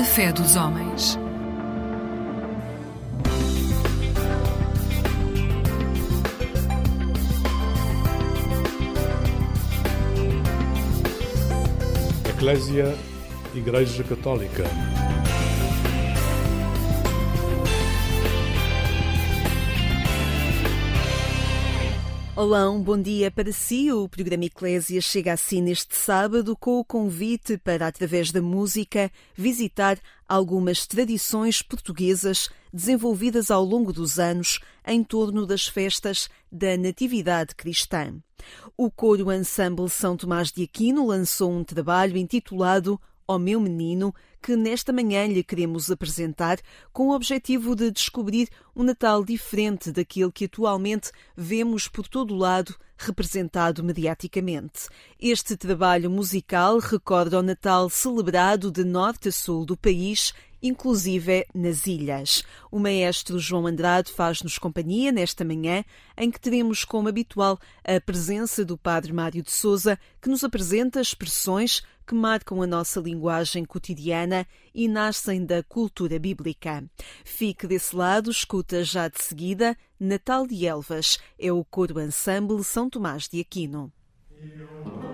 A fé dos homens. Eclésia Igreja Católica. Olá, um bom dia para si. O programa Eclésia chega assim neste sábado com o convite para, através da música, visitar algumas tradições portuguesas desenvolvidas ao longo dos anos em torno das festas da Natividade Cristã. O coro Ensemble São Tomás de Aquino lançou um trabalho intitulado Ó Meu Menino, que nesta manhã lhe queremos apresentar com o objetivo de descobrir um Natal diferente daquele que atualmente vemos por todo o lado representado mediaticamente. Este trabalho musical recorda o Natal celebrado de norte a sul do país inclusive nas ilhas. O maestro João Andrade faz-nos companhia nesta manhã, em que teremos como habitual a presença do padre Mário de Souza, que nos apresenta expressões que marcam a nossa linguagem cotidiana e nascem da cultura bíblica. Fique desse lado, escuta já de seguida Natal de Elvas, é o coro ensemble São Tomás de Aquino. É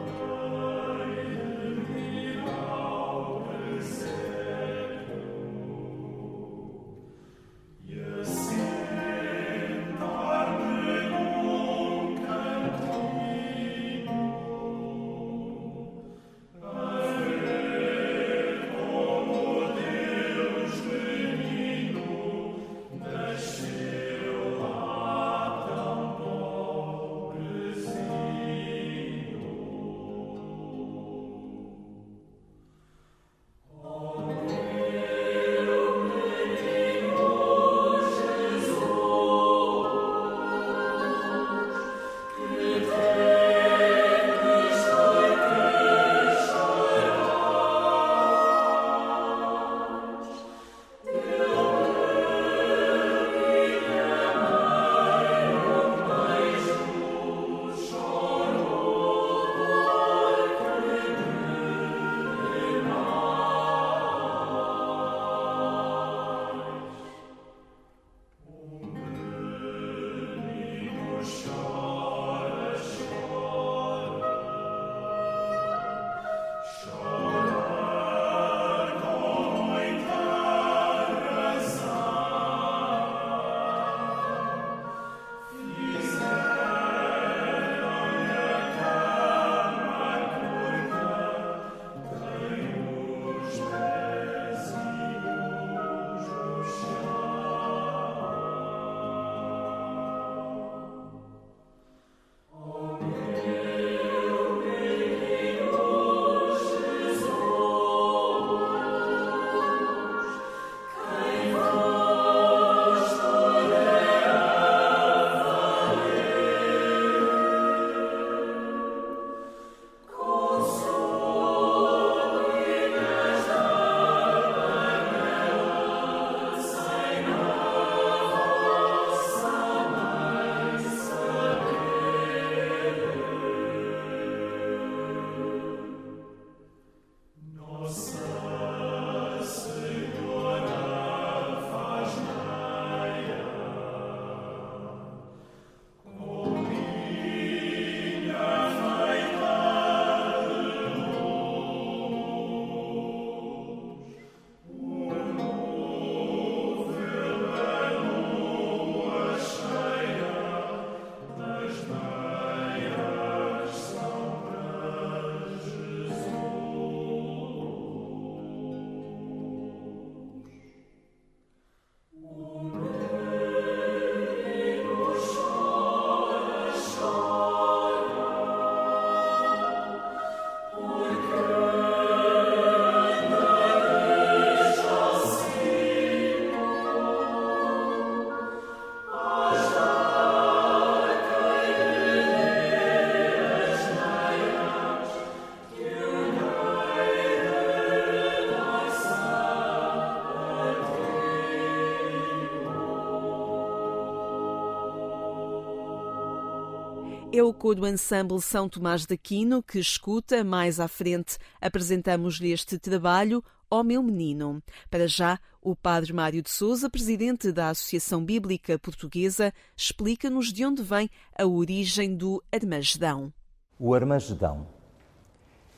o coro Ensemble São Tomás de Aquino que escuta. Mais à frente apresentamos-lhe este trabalho, Ó Meu Menino. Para já, o Padre Mário de Souza, presidente da Associação Bíblica Portuguesa, explica-nos de onde vem a origem do Armagedão. O Armagedão.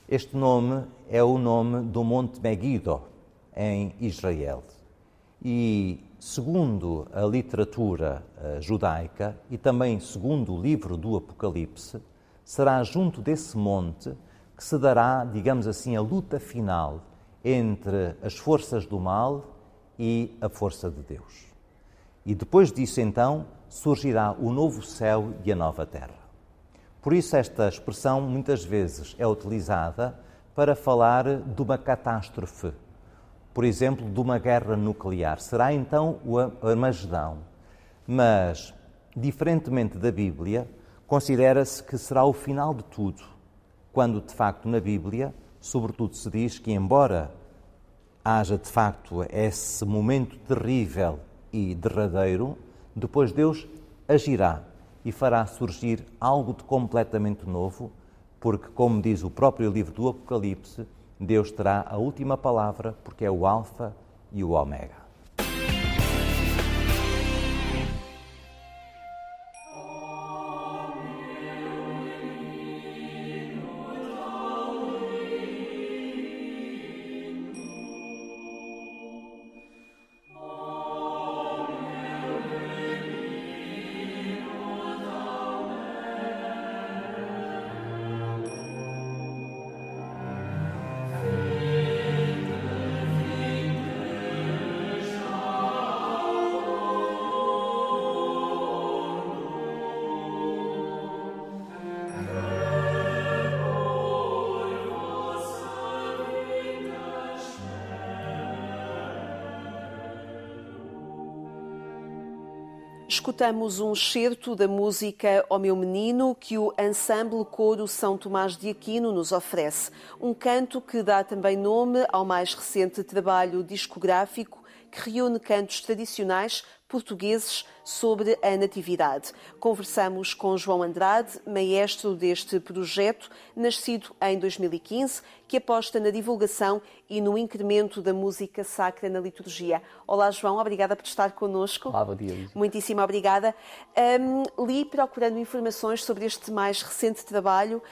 Este nome é o nome do Monte Megiddo, em Israel. E, segundo a literatura uh, judaica e também segundo o livro do Apocalipse, será junto desse monte que se dará, digamos assim, a luta final entre as forças do mal e a força de Deus. E depois disso, então, surgirá o novo céu e a nova terra. Por isso, esta expressão muitas vezes é utilizada para falar de uma catástrofe, por exemplo, de uma guerra nuclear. Será então o Armagedão. Mas, diferentemente da Bíblia, considera-se que será o final de tudo, quando de facto na Bíblia sobretudo se diz que, embora haja de facto esse momento terrível e derradeiro, depois Deus agirá e fará surgir algo de completamente novo, porque, como diz o próprio livro do Apocalipse, Deus terá a última palavra, porque é o Alfa e o Ômega. Escutamos um excerto da música Ó Meu Menino que o Ensemble Coro São Tomás de Aquino nos oferece. Um canto que dá também nome ao mais recente trabalho discográfico que reúne cantos tradicionais portugueses sobre a Natividade. Conversamos com João Andrade, maestro deste projeto, nascido em 2015, que aposta na divulgação e no incremento da música sacra na liturgia. Olá, João, obrigada por estar connosco. Olá, bom dia. Muitíssimo obrigada. Um, li, procurando informações sobre este mais recente trabalho,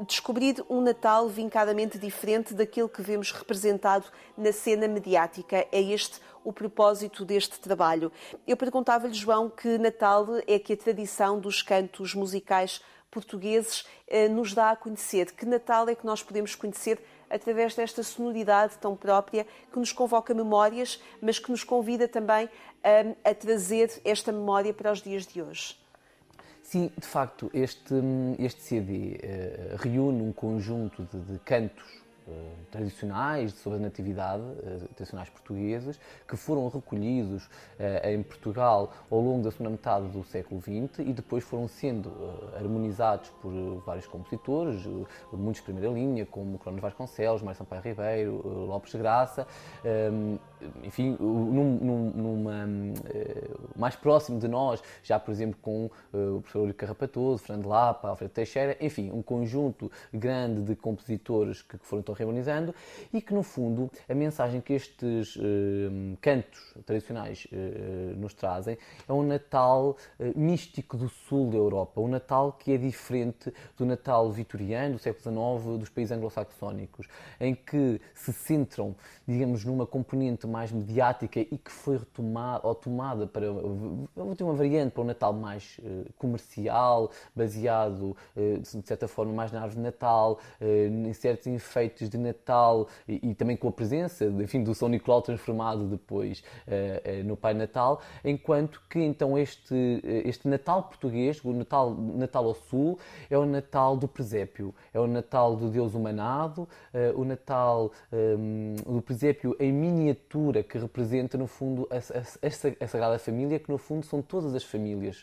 um, descobri um Natal vincadamente diferente daquilo que vemos representado na cena mediática. É este o propósito deste trabalho. Eu perguntava-lhe, João, que Natal é que a tradição dos cantos musicais portugueses eh, nos dá a conhecer. Que Natal é que nós podemos conhecer através desta sonoridade tão própria que nos convoca memórias, mas que nos convida também eh, a trazer esta memória para os dias de hoje? Sim, de facto, este, este CD eh, reúne um conjunto de, de cantos tradicionais sobre a natividade, eh, tradicionais portugueses, que foram recolhidos eh, em Portugal ao longo da segunda metade do século XX e depois foram sendo harmonizados por vários compositores, muitos de primeira linha, como Cronos Vasconcelos, Mário Sampaio Ribeiro, Lopes de Graça, enfim, num, num, numa, mais próximo de nós, já por exemplo com o professor Uri Carrapatoso, Fernando Lapa, Alfredo Teixeira, enfim, um conjunto grande de compositores que foram estão reorganizando e que, no fundo, a mensagem que estes uh, cantos tradicionais nos trazem é um Natal místico do sul da Europa, um Natal que é diferente do Natal vitoriano do século XIX dos países anglo-saxónicos, em que se centram, digamos, numa componente mais mediática e que foi retomada ou tomada para ter uma variante para um Natal mais comercial, baseado, de certa forma, mais na árvore de Natal, em certos efeitos de Natal e, e, também com a presença, enfim, do São Nicolau transformado depois uh, uh, no Pai Natal, enquanto que então este, uh, este Natal português, o Natal, Natal ao Sul, é o Natal do presépio, é o Natal do Deus humanado, o Natal um, do presépio em miniatura que representa no fundo a, a, a, Sagrada Família, que no fundo são todas as famílias,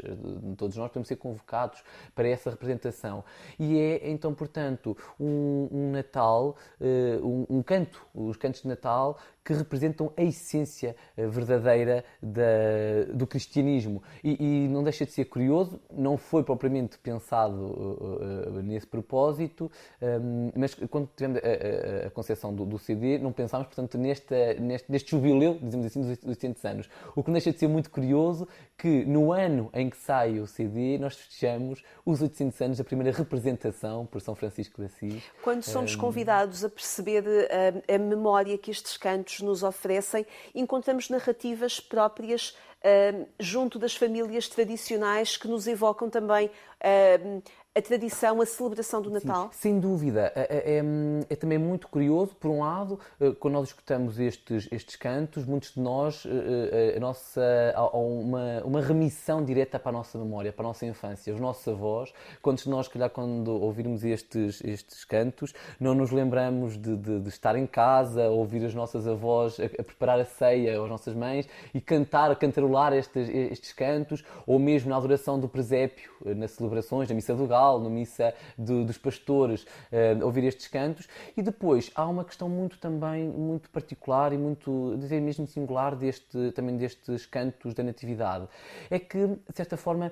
todos nós podemos ser convocados para essa representação. E é então, portanto, um, um Natal uh, um, um, canto, os cantos de Natal, que representam a essência verdadeira da, do cristianismo. E, e, não deixa de ser curioso, não foi propriamente pensado uh, uh, nesse propósito, um, mas quando tivemos a, a, a concepção do, do, CD, não pensámos, portanto, neste, neste, neste jubileu, dizemos assim, dos 800 anos. O que não deixa de ser muito curioso que no ano em que sai o CD, nós festejamos os 800 anos da primeira representação por São Francisco de Assis. Quando somos um... convidados a perceber a, a memória que estes cantos nos oferecem, encontramos narrativas próprias uh, junto das famílias tradicionais que nos evocam também uh, a tradição, a celebração do Natal? Sim, sem dúvida. É, é, é, também muito curioso, por um lado, eh, quando nós escutamos estes, estes cantos, muitos de nós, eh, eh, a nossa, há uma, uma remissão direta para a nossa memória, para a nossa infância. Os nossos avós, quantos de nós, calhar, quando ouvirmos estes, estes cantos, não nos lembramos de, de, de estar em casa, ouvir as nossas avós a, a, preparar a ceia, as nossas mães, e cantar, cantarolar estes, estes cantos, ou mesmo na adoração do presépio, nas celebrações, na missa do galo, no missa de, dos pastores, uh, ouvir estes cantos. E depois há uma questão muito também, muito particular e muito, dizer mesmo singular, deste, também destes cantos da Natividade. É que, de certa forma,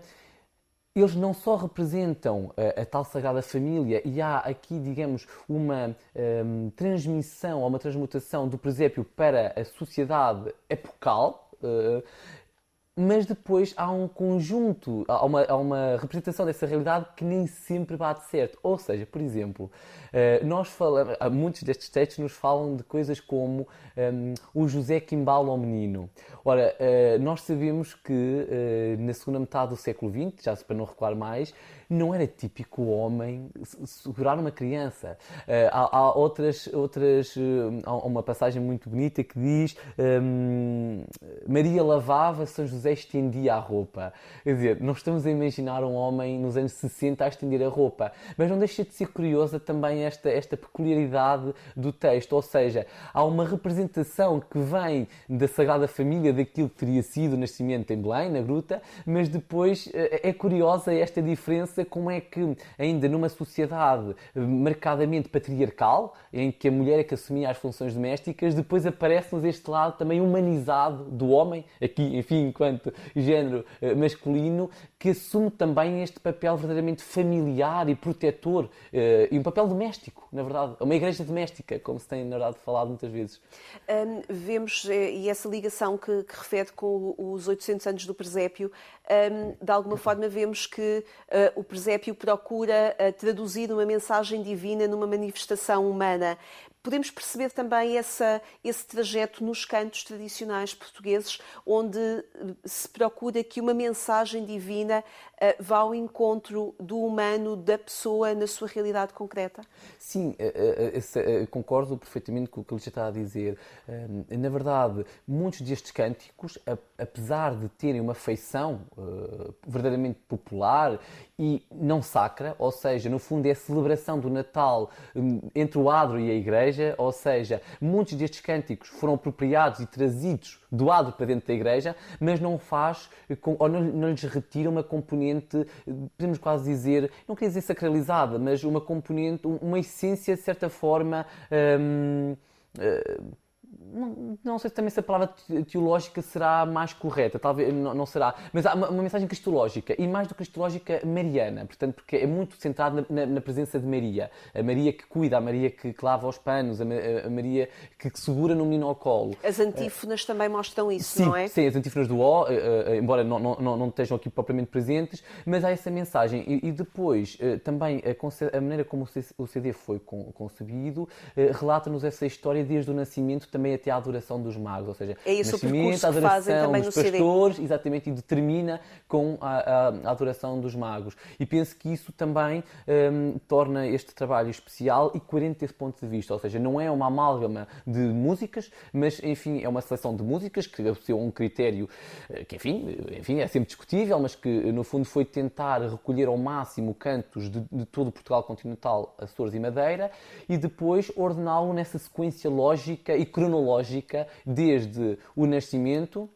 eles não só representam a, a, tal Sagrada Família e há aqui, digamos, uma um, transmissão ou uma transmutação do presépio para a sociedade epocal, uh, mas depois há um conjunto, há uma, há uma, representação dessa realidade que nem sempre bate certo. Ou seja, por exemplo, eh, nós falamos, muitos destes textos nos falam de coisas como um, ehm, o José que embala ao menino. Ora, uh, nós sabemos que uh, na segunda metade do século XX, já para não recuar mais, não era típico homem segurar uma criança. Uh, há, há, outras, outras há uma passagem muito bonita que diz um, ehm, Maria lavava, São José estendia a roupa. Quer dizer, não estamos a imaginar um homem nos anos 60 a estender a roupa, mas não deixa de ser curiosa também esta, esta peculiaridade do texto, ou seja, há uma representação que vem da Sagrada Família, daquilo que teria sido o nascimento em Belém, na gruta, mas depois eh, é curiosa esta diferença, como é que ainda numa sociedade marcadamente patriarcal, em que a mulher é que assumia as funções domésticas, depois aparece-nos este lado também humanizado do homem, aqui, enfim, enquanto género eh, masculino, que assume também este papel verdadeiramente familiar e protetor, eh, e um papel doméstico, na verdade, uma igreja doméstica, como se tem, na verdade, falado muitas vezes. Um, vemos, e essa ligação que, que refere com os 800 anos do presépio, de alguma forma vemos que ah, o presépio procura ah, traduzir uma mensagem divina numa manifestação humana. Podemos perceber também essa, esse trajeto nos cantos tradicionais portugueses, onde se procura que uma mensagem divina uh, vá ao encontro do humano, da pessoa, na sua realidade concreta? Sim, uh, concordo perfeitamente com o que ele está a dizer. na verdade, muitos destes cânticos, apesar de terem uma feição verdadeiramente popular e não sacra, ou seja, no fundo é a celebração do Natal um, entre o adro e a igreja, ou seja, muitos destes cânticos foram apropriados e trazidos do adro para dentro da igreja, mas não faz, ou não, não lhes retira uma componente, podemos quase dizer, não queria dizer sacralizada, mas uma componente, uma essência de certa forma. Um, uh, não, não, sei se também se a palavra teológica será mais correta, talvez não, não será, mas há uma, uma, mensagem cristológica e mais do que cristológica mariana, portanto, porque é muito centrado na, na, na, presença de Maria, a Maria que cuida, a Maria que, que lava os panos, a, a, Maria que, que, segura no menino ao colo. As antífonas é. também mostram isso, sim, não é? Sim, as antífonas do O, uh, uh, embora não, não, não, estejam aqui propriamente presentes, mas há essa mensagem e, e depois também a, maneira como o CD foi concebido relata-nos essa história desde o nascimento também até à adoração dos magos, ou seja, é esse nascimento, a adoração dos pastores, CD. exatamente, e determina com a, a, adoração dos magos. E penso que isso também um, torna este trabalho especial e coerente desse ponto de vista, ou seja, não é uma amálgama de músicas, mas, enfim, é uma seleção de músicas que é um critério eh, que, enfim, enfim, é sempre discutível, mas que, no fundo, foi tentar recolher ao máximo cantos de, de todo Portugal continental, Açores e Madeira, e depois ordená-lo nessa sequência lógica e cronológica desde o nascimento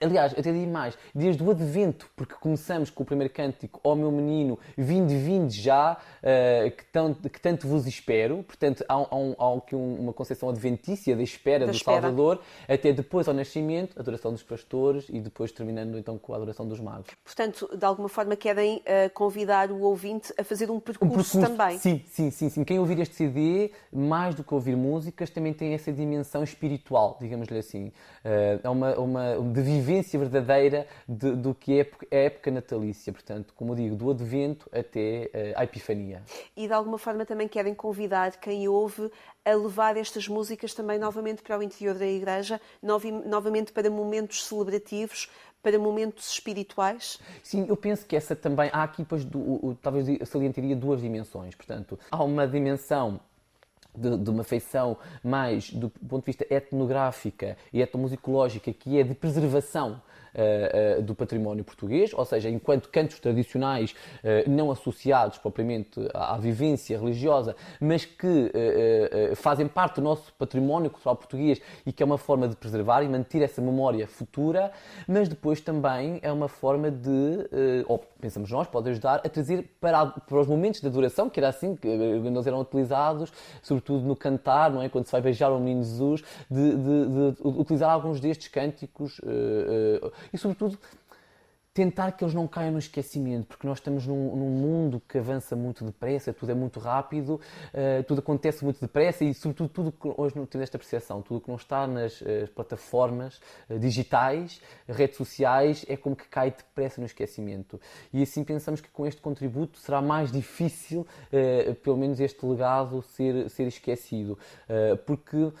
Aliás, até digo mais, desde o advento, porque começamos com o primeiro cântico, ó oh, meu menino, vinde, vinde já, uh, que, tão, que, tanto vos espero. Portanto, há, há, um, há aqui uma concepção adventícia da espera da do espera. Salvador, até depois ao nascimento, a adoração dos pastores e depois terminando então com a adoração dos magos. Portanto, de alguma forma querem uh, convidar o ouvinte a fazer um percurso, um percurso, também. Sim, sim, sim, sim. Quem ouvir este CD, mais do que ouvir músicas, também tem essa dimensão espiritual, digamos-lhe assim. Uh, é uma, uma, de vivência verdadeira de, do que é a época natalícia. Portanto, como eu digo, do advento até uh, à Epifania. E de alguma forma também querem convidar quem ouve a levar estas músicas também novamente para o interior da igreja, novamente para momentos celebrativos, para momentos espirituais? Sim, eu penso que essa também. Há aqui, pois, do, talvez salientaria duas dimensões. Portanto, há uma dimensão de, de, uma feição mais do ponto de vista etnográfica e etnomusicológica, que é de preservação uh, do património português, ou seja, enquanto cantos tradicionais uh, não associados propriamente à, à, vivência religiosa, mas que fazem parte do nosso património cultural português e que é uma forma de preservar e manter essa memória futura, mas depois também é uma forma de, ou pensamos nós, pode ajudar a trazer para, para os momentos de adoração, que era assim que eles eram utilizados, sobretudo no cantar, não é? quando se vai beijar o menino Jesus, de, de, de utilizar alguns destes cânticos e, sobretudo, tentar que eles não caiam no esquecimento, porque nós estamos num, num mundo que avança muito depressa, tudo é muito rápido, uh, tudo acontece muito depressa e, sobretudo, tudo que hoje não temos esta percepção, tudo que não está nas uh, plataformas uh, digitais, redes sociais, é como que cai depressa no esquecimento. E assim pensamos que com este contributo será mais difícil, pelo menos, este legado ser, ser esquecido, porque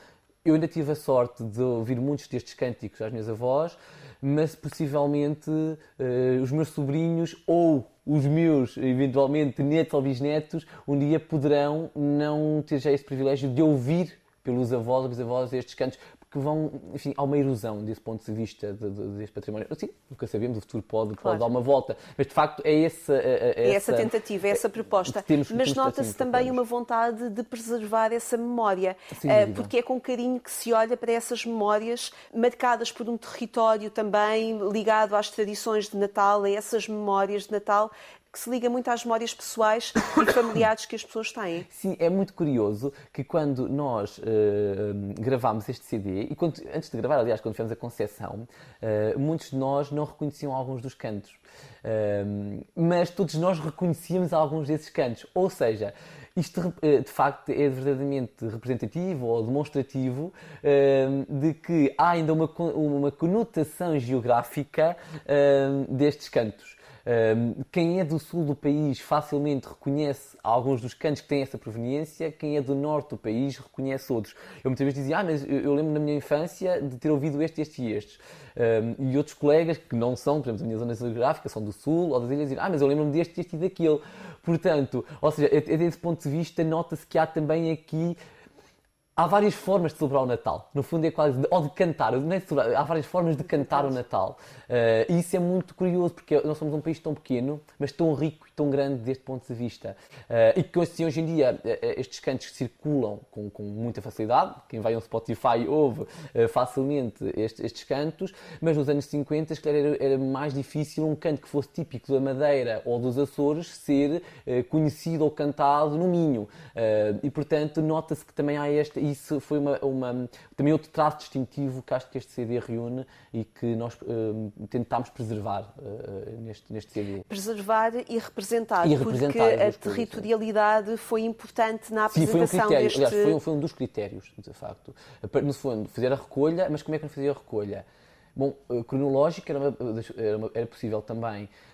eu ainda tive a sorte de ouvir muitos destes cânticos às minhas avós, mas possivelmente uh, os meus sobrinhos ou os meus, eventualmente, netos ou bisnetos, um dia poderão não ter já esse privilégio de ouvir pelos avós ou bisavós estes cantos, que vão, enfim, há uma erosão desse ponto de vista de, de, deste património. Sim, nunca sabemos, o futuro pode, claro. pode dar uma volta, mas de facto é essa... É, é essa, essa, tentativa, é essa proposta. mas nota-se também uma vontade de preservar essa memória, uh, porque é com carinho que se olha para essas memórias marcadas por um território também ligado às tradições de Natal, a essas memórias de Natal que se liga muito às memórias pessoais e familiares que as pessoas têm. Sim, é muito curioso que quando nós uh, gravámos este CD, e quando, antes de gravar, aliás, quando fizemos a concessão, uh, muitos de nós não reconheciam alguns dos cantos. Uh, mas todos nós reconhecíamos alguns desses cantos. Ou seja, isto de facto é verdadeiramente representativo ou demonstrativo de que há ainda uma, uma conotação geográfica destes cantos quem é do sul do país facilmente reconhece alguns dos cantos que têm essa proveniência, quem é do norte do país reconhece outros. Eu muitas vezes dizia, ah, mas eu lembro na minha infância de ter ouvido este, este e estes. E outros colegas que não são, por exemplo, da minha zona geográfica, são do sul ou das ilhas, dizem, ah, mas eu lembro-me deste, este e daquele. Portanto, ou seja, desse ponto de vista, nota-se que há também aqui Há várias formas de celebrar o Natal. No fundo é quase. De, ou de cantar. Não é de celebrar, há várias formas de cantar o Natal. Uh, e isso é muito curioso, porque nós somos um país tão pequeno, mas tão rico tão grande deste ponto de vista. Uh, e que assim, hoje em dia uh, estes cantos circulam com, com, muita facilidade. Quem vai ao Spotify ouve facilmente estes, estes, cantos. Mas nos anos 50, era, era, mais difícil um canto que fosse típico da Madeira ou dos Açores ser conhecido ou cantado no Minho. e portanto, nota-se que também há esta isso foi uma, uma, também outro traço distintivo que acho que este CD reúne e que nós uh, tentámos preservar uh, neste, neste CD. Preservar e representar, e representar porque a territorialidade foi importante na apresentação Sim, foi um critério. deste... Aliás, foi um, foi um dos critérios, de facto. No fundo, fazer a recolha, mas como é que não fazia a recolha? Bom, cronológica era, era, era possível também eh,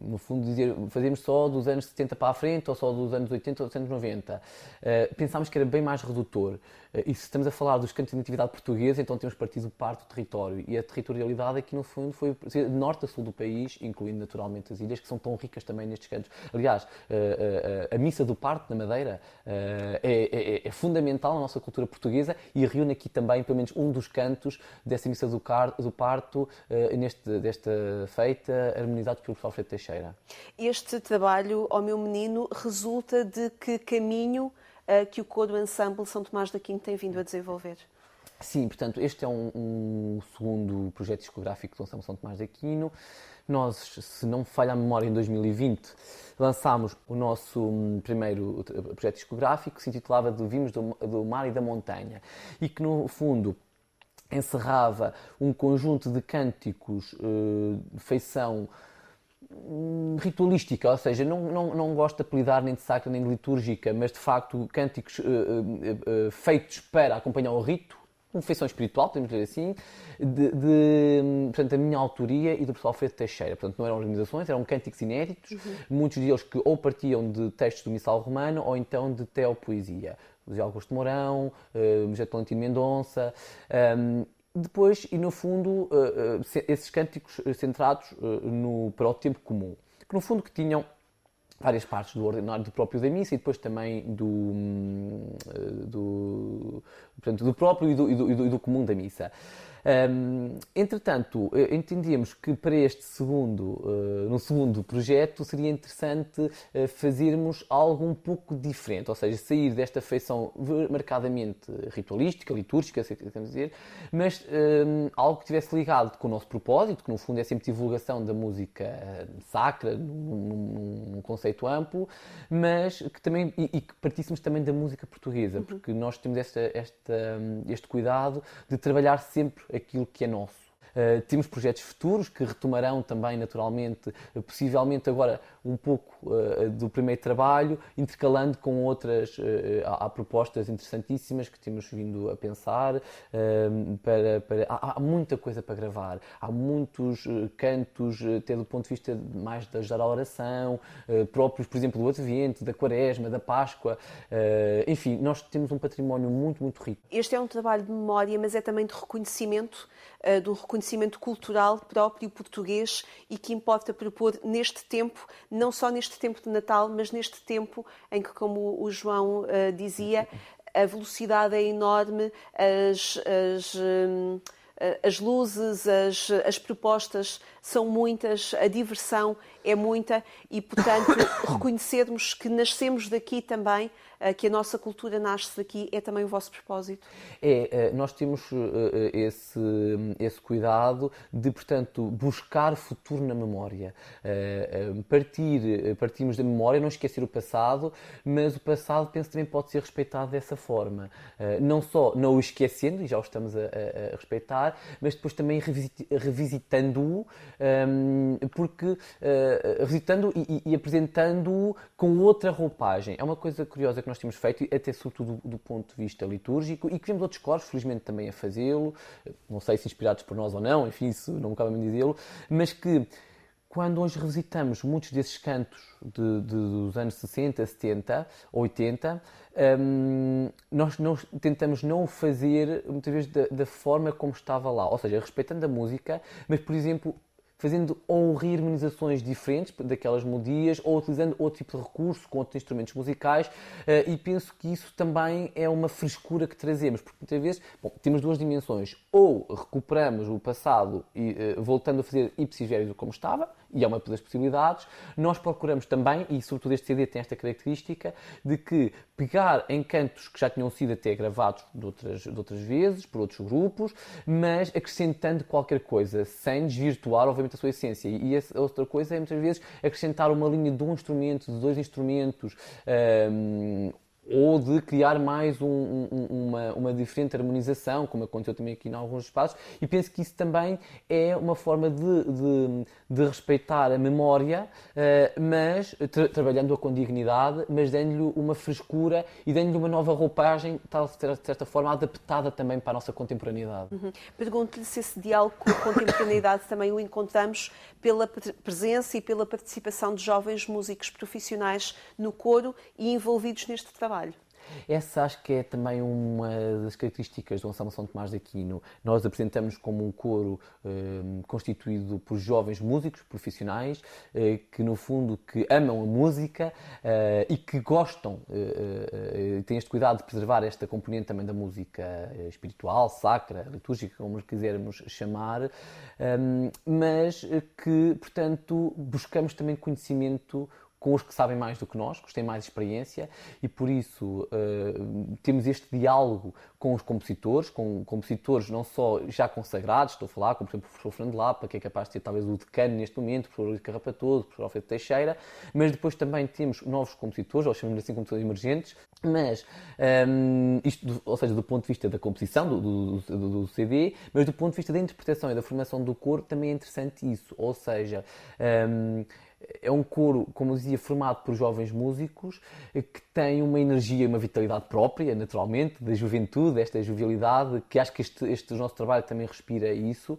no fundo, dizer, fazemos só dos anos 70 para a frente, ou só dos anos 80 ou dos anos 90. Eh, pensámos que era bem mais redutor. Eh, e se estamos a falar dos cantos de natividade portuguesa, então temos partido parte do território. E a territorialidade aqui, no fundo, foi de norte a sul do país, incluindo naturalmente as ilhas, que são tão ricas também nestes cantos. Aliás, eh, eh, a missa do parto na Madeira é, é, é fundamental na nossa cultura portuguesa e reúne aqui também, pelo menos, um dos cantos dessa missa do, do parto, neste, desta feita, harmonizado pelo Alfredo Teixeira. Este trabalho, ao meu menino, resulta de que caminho uh, que o coro ensemble São Tomás da Quinta tem vindo a desenvolver? Sim, portanto, este é um, um segundo projeto discográfico do São Tomás de Aquino. Nós, se não me falha a memória, em 2020 lançámos o nosso hum, primeiro projeto discográfico que se intitulava de Vimos do, do Mar e da Montanha e que, no fundo, encerrava um conjunto de cânticos uh, de feição ritualística, ou seja, não, não, não gosto de apelidar nem de sacra nem de litúrgica, mas de facto cânticos uh, uh, feitos para acompanhar o rito, uma feição espiritual, podemos dizer assim, de, de portanto, a minha autoria e do pessoal Alfredo Teixeira. Portanto, não eram organizações, eram cânticos inéditos, uhum. muitos deles que ou partiam de textos do Missal Romano ou então de teopoesia. José Augusto Mourão, uh, José Tolentino Mendonça. Um, depois, e no fundo, uh, uh, esses cânticos centrados no, para o tempo comum, que no fundo que tinham várias partes do ordinário do próprio da missa e depois também do, hum, do, portanto, do próprio e do, e do, e do comum da missa. Um, entretanto, eh, entendíamos que para este segundo, uh, no segundo projeto, seria interessante uh, fazermos algo um pouco diferente, ou seja, sair desta feição marcadamente ritualística, litúrgica, sei que queremos dizer, mas um, algo que estivesse ligado com o nosso propósito, que no fundo é sempre divulgação da música sacra, num, num conceito amplo, mas que também, e, e, que partíssemos também da música portuguesa, uhum. porque nós temos esta, esta, este cuidado de trabalhar sempre aquilo que é nosso. Uh, temos projetos futuros que retomarão também, naturalmente, uh, possivelmente agora um pouco uh, do primeiro trabalho, intercalando com outras. Há, há, propostas interessantíssimas que temos vindo a pensar. para, para há, há, muita coisa para gravar, há muitos cantos, até do ponto de vista mais de ajudar a oração, próprios, por exemplo, do Advento, da Quaresma, da Páscoa. enfim, nós temos um património muito, muito rico. Este é um trabalho de memória, mas é também de reconhecimento uh, do reconhecimento cultural próprio português e que importa propor neste tempo, não só neste tempo de Natal, mas neste tempo em que, como o João uh, dizia, a velocidade é enorme, as, as, um, as luzes, as, as propostas são muitas, a diversão é muita e, portanto, reconhecermos que nascemos daqui também, eh, que a nossa cultura nasce daqui, é também o vosso propósito? É, eh, nós temos eh, esse, esse cuidado de, portanto, buscar futuro na memória. Partir, partimos da memória, não esquecer o passado, mas o passado, penso, também pode ser respeitado dessa forma. Não só não o esquecendo, e já o estamos a, a respeitar, mas depois também revisitando-o um, porque revisitando e, e apresentando-o com outra roupagem. É uma coisa curiosa que nós temos feito, até sobretudo do, do ponto de vista litúrgico, e que vemos outros coros, felizmente, também a fazê-lo, não sei se inspirados por nós ou não, enfim, isso não me cabe a dizê-lo, mas que quando hoje revisitamos muitos desses cantos de, de, dos anos 60, 70, 80, um, nós não, tentamos não o fazer muitas vezes da, da, forma como estava lá, ou seja, respeitando a música, mas, por exemplo, fazendo ou reharmonizações diferentes daquelas melodias ou utilizando outro tipo de recurso com outros instrumentos musicais uh, e penso que isso também é uma frescura que trazemos, porque muitas vezes bom, temos duas dimensões, ou recuperamos o passado e uh, voltando a fazer ipsis verbis como estava, e é uma das possibilidades, nós procuramos também, e sobretudo este CD tem esta característica, de que pegar em cantos que já tinham sido até gravados de outras, de outras vezes, por outros grupos, mas acrescentando qualquer coisa, sem desvirtuar, obviamente, a sua essência. E a outra coisa é, muitas vezes, acrescentar uma linha de um instrumento, de dois instrumentos, um, ou de criar mais um, um, uma, uma diferente harmonização, como aconteceu também aqui em alguns espaços, e penso que isso também é uma forma de, de, de respeitar a memória, uh, mas tra trabalhando-a com dignidade, mas dando-lhe uma frescura e dando-lhe uma nova roupagem, tal, de certa forma, adaptada também para a nossa contemporaneidade. Uhum. Pergunto-lhe se esse diálogo com a contemporaneidade também o encontramos pela presença e pela participação de jovens músicos profissionais no coro e envolvidos neste trabalho trabalho. Essa acho que é também uma das características do Anselmo São Tomás de Aquino. Nós apresentamos como um coro eh, constituído por jovens músicos profissionais eh, que, no fundo, que amam a música eh, e que gostam, e têm este cuidado de preservar esta componente também da música espiritual, sacra, litúrgica, como quisermos chamar, mas que, portanto, buscamos também conhecimento com os que sabem mais do que nós, que têm mais experiência, e por isso uh, temos este diálogo com os compositores, com compositores não só já consagrados, estou a falar, como por exemplo o professor Fernando Lapa, que é capaz de ser talvez o decano neste momento, o professor Carrapatoso, o professor Alfredo Teixeira, mas depois também temos novos compositores, ou chamamos assim compositores emergentes, mas, um, isto, ou seja, do ponto de vista da composição do, do, do, do, CD, mas do ponto de vista da interpretação e da formação do coro também é interessante isso, ou seja, um, é um coro, como dizia, formado por jovens músicos que têm uma energia, uma vitalidade própria, naturalmente, da juventude, esta jovialidade, que acho que este, este nosso trabalho também respira isso,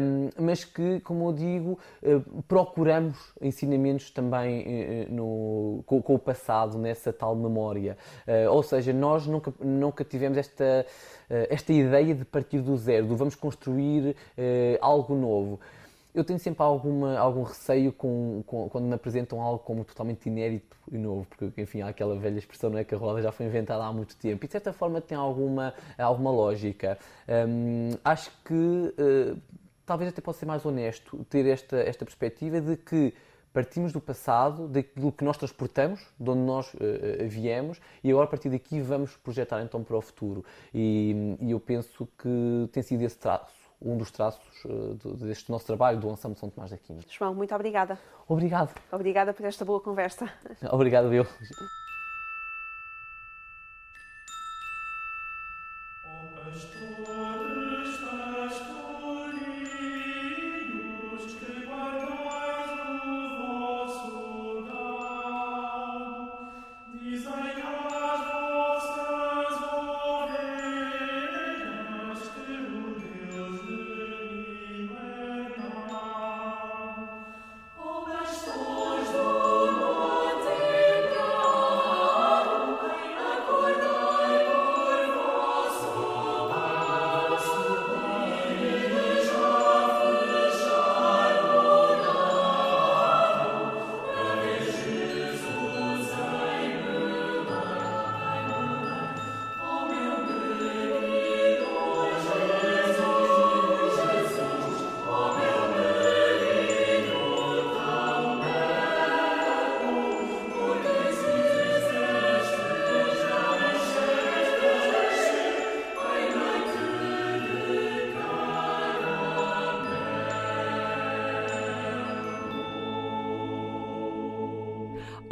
um, mas que, como eu digo, uh, procuramos ensinamentos também uh, no, com, com, o passado, nessa tal memória. Ou seja, nós nunca, nunca tivemos esta, esta ideia de partir do zero, de vamos construir algo novo eu tenho sempre alguma, algum receio com, com, quando me apresentam algo como totalmente inédito e novo, porque, enfim, há aquela velha expressão, não é? Que a roda já foi inventada há muito tempo e, de certa forma, tem alguma, alguma lógica. Hum, acho que uh, talvez até possa ser mais honesto ter esta, esta perspectiva de que partimos do passado, daquilo que nós transportamos, de onde nós uh, viemos, e agora a partir daqui vamos projetar então para o futuro. E, e eu penso que tem sido esse traço um dos traços uh, deste nosso trabalho do Ensemble São Tomás da Aquino. João, muito obrigada. Obrigado. Obrigada por esta boa conversa. Obrigado, eu.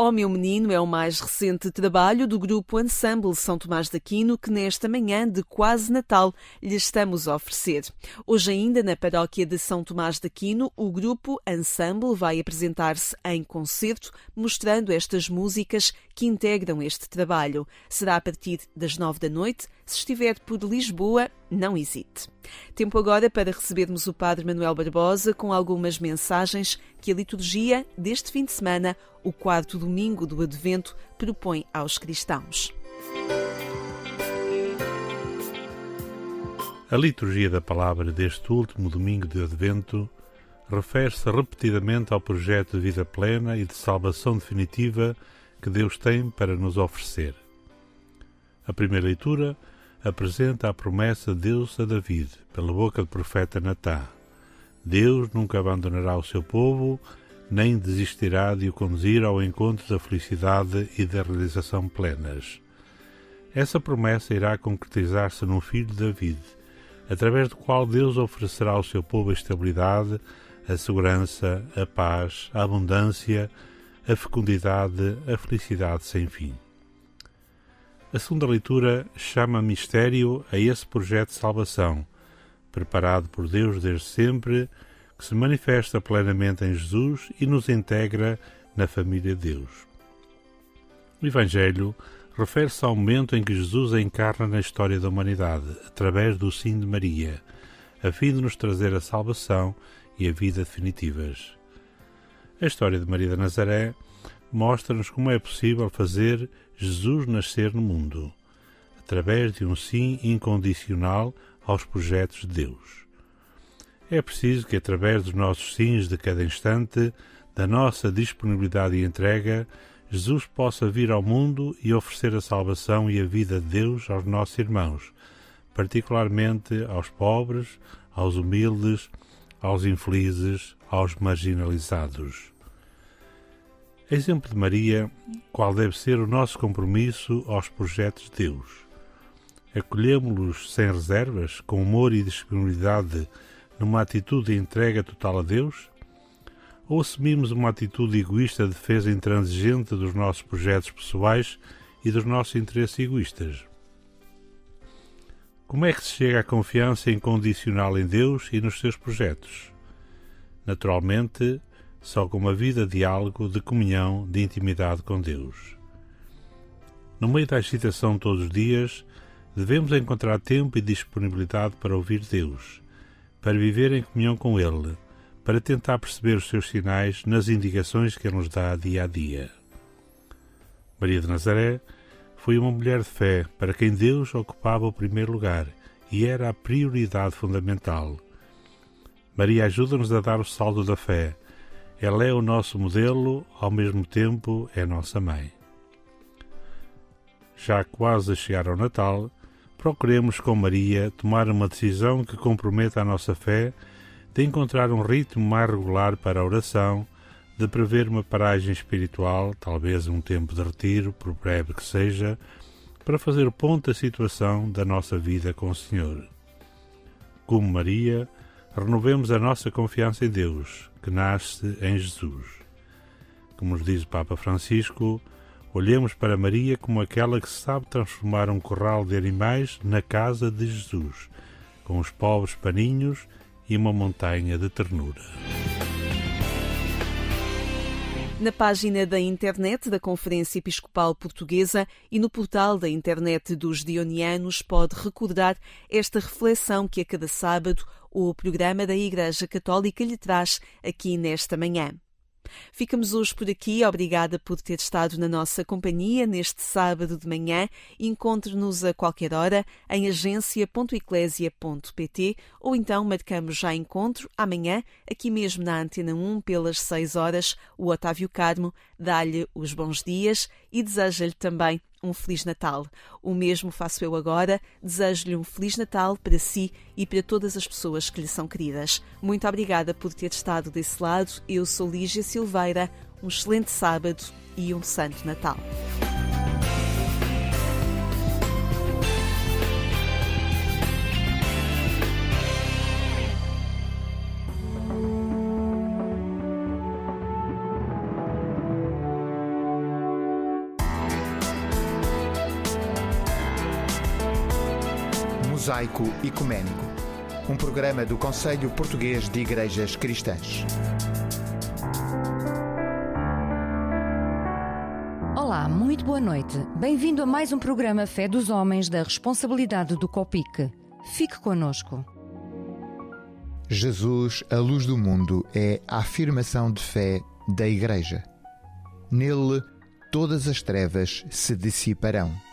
Oh Meu Menino é o mais recente trabalho do grupo Ensemble São Tomás de Aquino que nesta manhã de quase Natal lhe estamos a oferecer. Hoje ainda na paróquia de São Tomás de Aquino, o grupo Ensemble vai apresentar-se em concerto mostrando estas músicas que integram este trabalho. Será a partir das nove da noite. Se estiver por Lisboa, não hesite. Tempo agora para recebermos o Padre Manuel Barbosa com algumas mensagens que a liturgia deste fim de semana o quarto domingo do Advento propõe aos cristãos. A liturgia da palavra deste último domingo de Advento refere-se repetidamente ao projeto de vida plena e de salvação definitiva que Deus tem para nos oferecer. A primeira leitura apresenta a promessa de Deus a David, pela boca do profeta Natã. Deus nunca abandonará o seu povo nem desistirá de o conduzir ao encontro da felicidade e da realização plenas. Essa promessa irá concretizar-se no filho de David, através do qual Deus oferecerá ao seu povo a estabilidade, a segurança, a paz, a abundância, a fecundidade, a felicidade sem fim. A segunda leitura chama mistério a esse projeto de salvação, preparado por Deus desde sempre que se manifesta plenamente em Jesus e nos integra na família de Deus. O Evangelho refere-se ao momento em que Jesus encarna na história da humanidade, através do sim de Maria, a fim de nos trazer a salvação e a vida definitivas. A história de Maria de Nazaré mostra-nos como é possível fazer Jesus nascer no mundo, através de um sim incondicional aos projetos de Deus. É preciso que, através dos nossos sims de cada instante, da nossa disponibilidade e entrega, Jesus possa vir ao mundo e oferecer a salvação e a vida de Deus aos nossos irmãos, particularmente aos pobres, aos humildes, aos infelizes, aos marginalizados. Exemplo de Maria, qual deve ser o nosso compromisso aos projetos de Deus? Acolhemos-los sem reservas, com humor e disponibilidade, numa atitude de entrega total a Deus? Ou assumimos uma atitude egoísta de defesa intransigente dos nossos projetos pessoais e dos nossos interesses egoístas? Como é que se chega à confiança incondicional em Deus e nos seus projetos? Naturalmente, só com uma vida de diálogo, de comunhão, de intimidade com Deus. No meio da agitação todos os dias, devemos encontrar tempo e disponibilidade para ouvir Deus, para viver em comunhão com Ele, para tentar perceber os seus sinais nas indicações que Ele nos dá dia a dia. Maria de Nazaré foi uma mulher de fé para quem Deus ocupava o primeiro lugar e era a prioridade fundamental. Maria ajuda-nos a dar o saldo da fé, ela é o nosso modelo, ao mesmo tempo é nossa mãe. Já quase a chegar ao Natal, procuremos com Maria tomar uma decisão que comprometa a nossa fé de encontrar um ritmo mais regular para a oração, de prever uma paragem espiritual, talvez um tempo de retiro, por breve que seja, para fazer ponto da situação da nossa vida com o Senhor. Como Maria, renovemos a nossa confiança em Deus, que nasce em Jesus. Como nos diz o Papa Francisco, olhemos para Maria como aquela que sabe transformar um corral de animais na casa de Jesus, com os pobres paninhos e uma montanha de ternura. Na página da internet da Conferência Episcopal Portuguesa e no portal da internet dos Dionianos pode recordar esta reflexão que a cada sábado o programa da Igreja Católica lhe traz aqui nesta manhã. Ficamos hoje por aqui. Obrigada por ter estado na nossa companhia neste sábado de manhã. Encontre-nos a qualquer hora em agência.eclésia.pt ou então marcamos já encontro amanhã, aqui mesmo na Antena 1, pelas 6 horas. O Otávio Carmo dá-lhe os bons dias e deseja-lhe também um Feliz Natal. O mesmo faço eu agora. Desejo-lhe um Feliz Natal para si e para todas as pessoas que lhe são queridas. Muito obrigada por ter estado desse lado. Eu sou Lígia Silveira. Um excelente sábado e um Santo Natal. Mosaico Ecumênico, um programa do Conselho Português de Igrejas Cristãs. Olá, muito boa noite. Bem-vindo a mais um programa Fé dos Homens da responsabilidade do COPIC. Fique conosco. Jesus, a luz do mundo, é a afirmação de fé da Igreja. Nele, todas as trevas se dissiparão.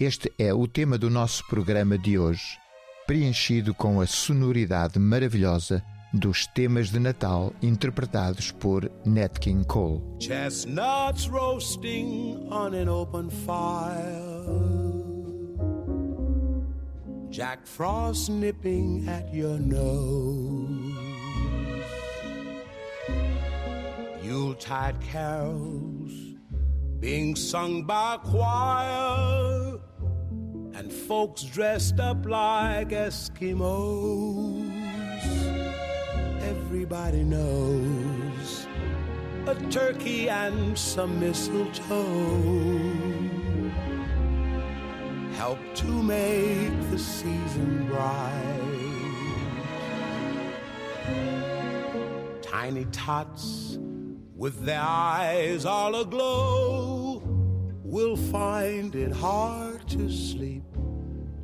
Este é o tema do nosso programa de hoje, preenchido com a sonoridade maravilhosa dos temas de Natal interpretados por Nat King Cole. Chestnuts roasting on an open fire. Jack Frost nipping at your nose. Yuletide carols being sung by choir and folks dressed up like Eskimos. Everybody knows a turkey and some mistletoe help to make the season bright. Tiny tots with their eyes all aglow will find it hard to sleep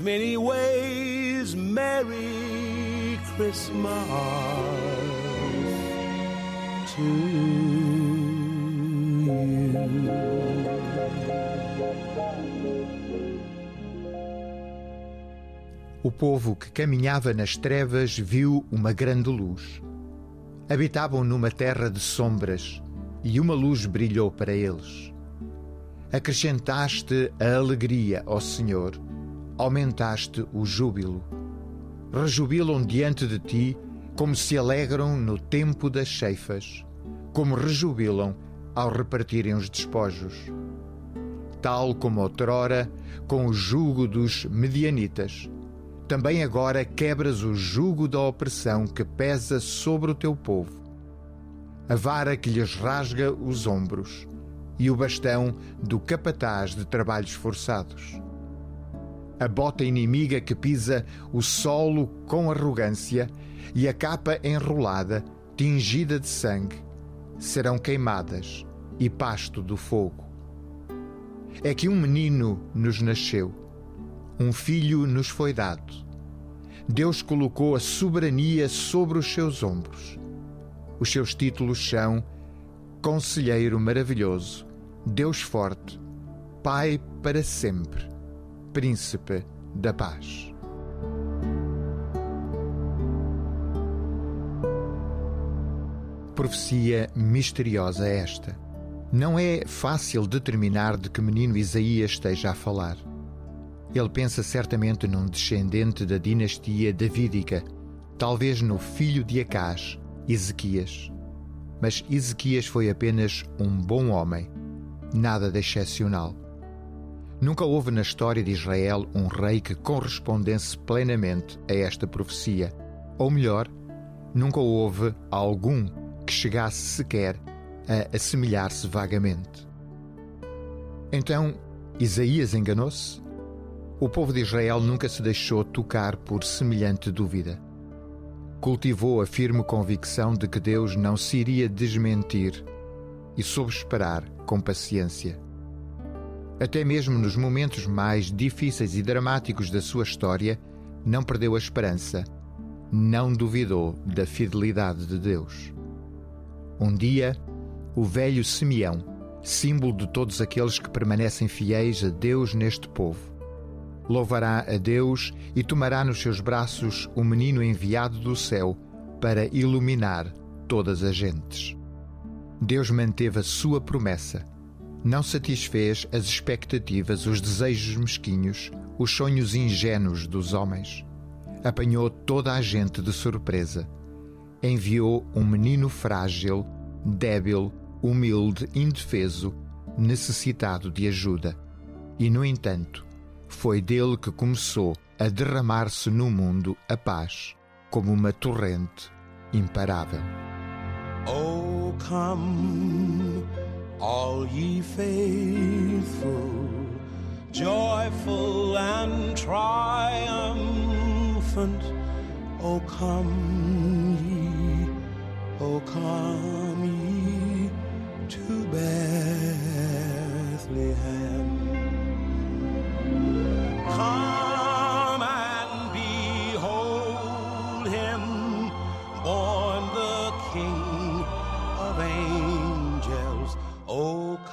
many ways, Merry Christmas to you. O povo que caminhava nas trevas viu uma grande luz. Habitavam numa terra de sombras e uma luz brilhou para eles. Acrescentaste a alegria, ó Senhor, aumentaste o júbilo. Rejubilam diante de ti como se alegram no tempo das ceifas, como rejubilam ao repartirem os despojos. Tal como outrora, com o jugo dos medianitas, também agora quebras o jugo da opressão que pesa sobre o teu povo. A vara que lhes rasga os ombros e o bastão do capataz de trabalhos forçados. A bota inimiga que pisa o solo com arrogância e a capa enrolada, tingida de sangue, serão queimadas e pasto do fogo. É que um menino nos nasceu, um filho nos foi dado. Deus colocou a soberania sobre os seus ombros. Os seus títulos são Conselheiro Maravilhoso, Deus Forte, Pai para sempre, Príncipe da Paz. Profecia misteriosa esta. Não é fácil determinar de que menino Isaías esteja a falar. Ele pensa certamente num descendente da dinastia davídica, talvez no filho de Acás, Ezequias. Mas Ezequias foi apenas um bom homem, nada de excepcional. Nunca houve na história de Israel um rei que correspondesse plenamente a esta profecia. Ou melhor, nunca houve algum que chegasse sequer a assemelhar-se vagamente. Então, Isaías enganou-se? O povo de Israel nunca se deixou tocar por semelhante dúvida. Cultivou a firme convicção de que Deus não se iria desmentir e soube esperar com paciência. Até mesmo nos momentos mais difíceis e dramáticos da sua história, não perdeu a esperança, não duvidou da fidelidade de Deus. Um dia, o velho Simeão, símbolo de todos aqueles que permanecem fiéis a Deus neste povo, louvará a Deus e tomará nos seus braços o menino enviado do céu para iluminar todas as gentes. Deus manteve a sua promessa. Não satisfez as expectativas, os desejos mesquinhos, os sonhos ingênuos dos homens. Apanhou toda a gente de surpresa. Enviou um menino frágil, débil, humilde, indefeso, necessitado de ajuda. E, no entanto, foi dele que começou a derramar-se no mundo a paz, como uma torrente imparável. Oh, come, all ye faithful, joyful and triumphant. O come ye, oh, come ye to Bethlehem. Come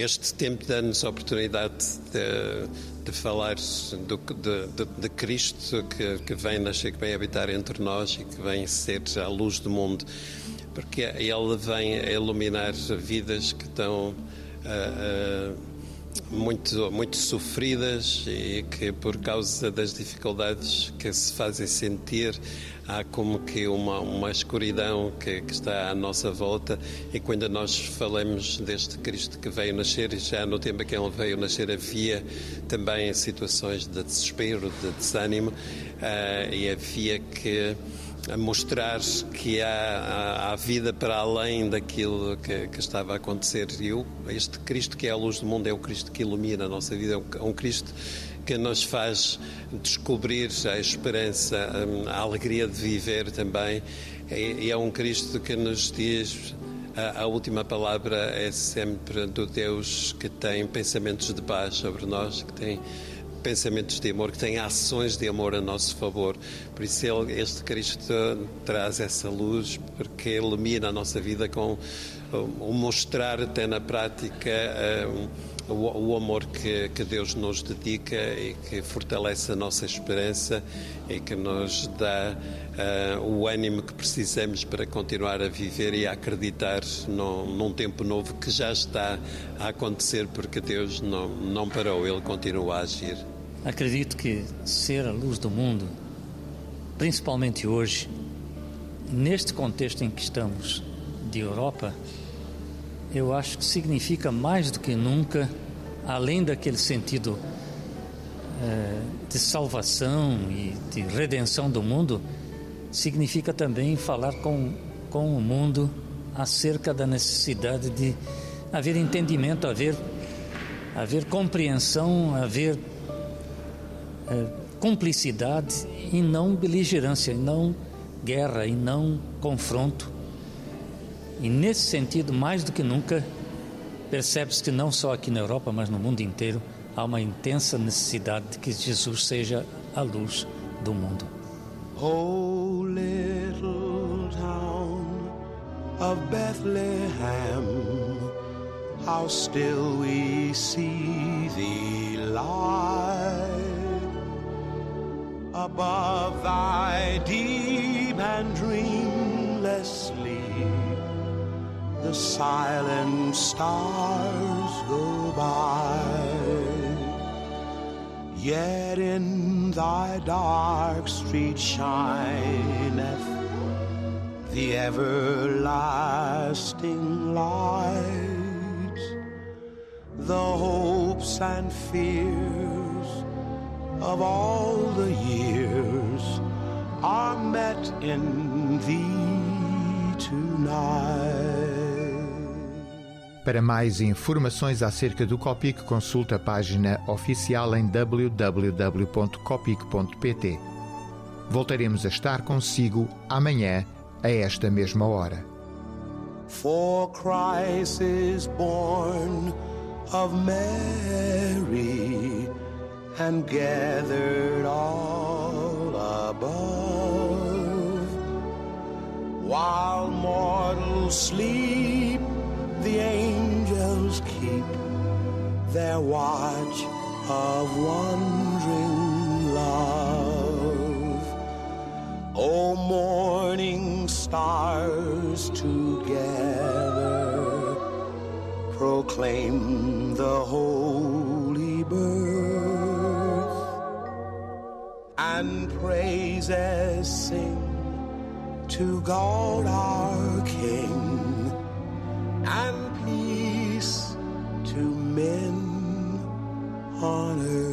Este tempo dá-nos a oportunidade de, de falar do, de, de, de Cristo que, que vem nascer, que vem habitar entre nós e que vem ser a luz do mundo, porque Ele vem a iluminar vidas que estão ah, ah, muito, muito sofridas e que, por causa das dificuldades que se fazem sentir, há como que uma, uma escuridão que, que está à nossa volta. E quando nós falamos deste Cristo que veio nascer, e já no tempo em que ele veio nascer havia também situações de desespero, de desânimo, ah, e havia que a mostrar que há, há, vida para além daquilo que, que estava a acontecer. E eu, este Cristo que é a luz do mundo é o Cristo que ilumina a nossa vida, é um, é um Cristo que nos faz descobrir a esperança, a alegria de viver também. E é um Cristo que nos diz a, última palavra é sempre do Deus que tem pensamentos de paz sobre nós, que tem pensamentos de amor, que tem ações de amor a nosso favor. Por isso ele, este Cristo traz essa luz, porque ilumina a nossa vida com o mostrar até na prática um, o, amor que, que, Deus nos dedica e que fortalece a nossa esperança e que nos dá uh, o ânimo que precisamos para continuar a viver e a acreditar num tempo novo que já está a acontecer porque Deus não parou, Ele continua a agir. Acredito que ser a luz do mundo, principalmente hoje, neste contexto em que estamos de Europa, eu acho que significa mais do que nunca, além daquele sentido é, de salvação e de redenção do mundo, significa também falar com, com o mundo acerca da necessidade de haver entendimento, haver, haver compreensão, haver é, cumplicidade e não beligerância, e não guerra, e não confronto. E nesse sentido, mais do que nunca, percebe-se que não só aqui na Europa, mas no mundo inteiro, há uma intensa necessidade de que Jesus seja a luz do mundo. Oh, little town of Bethlehem, how still we see thee lie above thy deep and dreamless sleep. The silent stars go by. Yet in thy dark street shineth the everlasting light. The hopes and fears of all the years are met in thee tonight. Para mais informações acerca do Copic, consulte a página oficial em www.copic.pt. Voltaremos a estar consigo amanhã, a esta mesma hora. For Christ is born of Mary and gathered all above. While mortals sleep, the angels keep their watch of wondering love. O morning stars together proclaim the holy birth and praises sing to God our King and men honor.